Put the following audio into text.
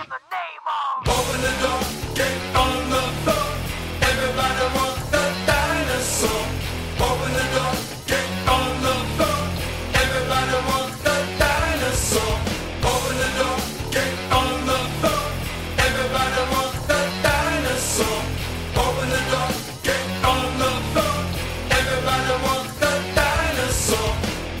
Open the.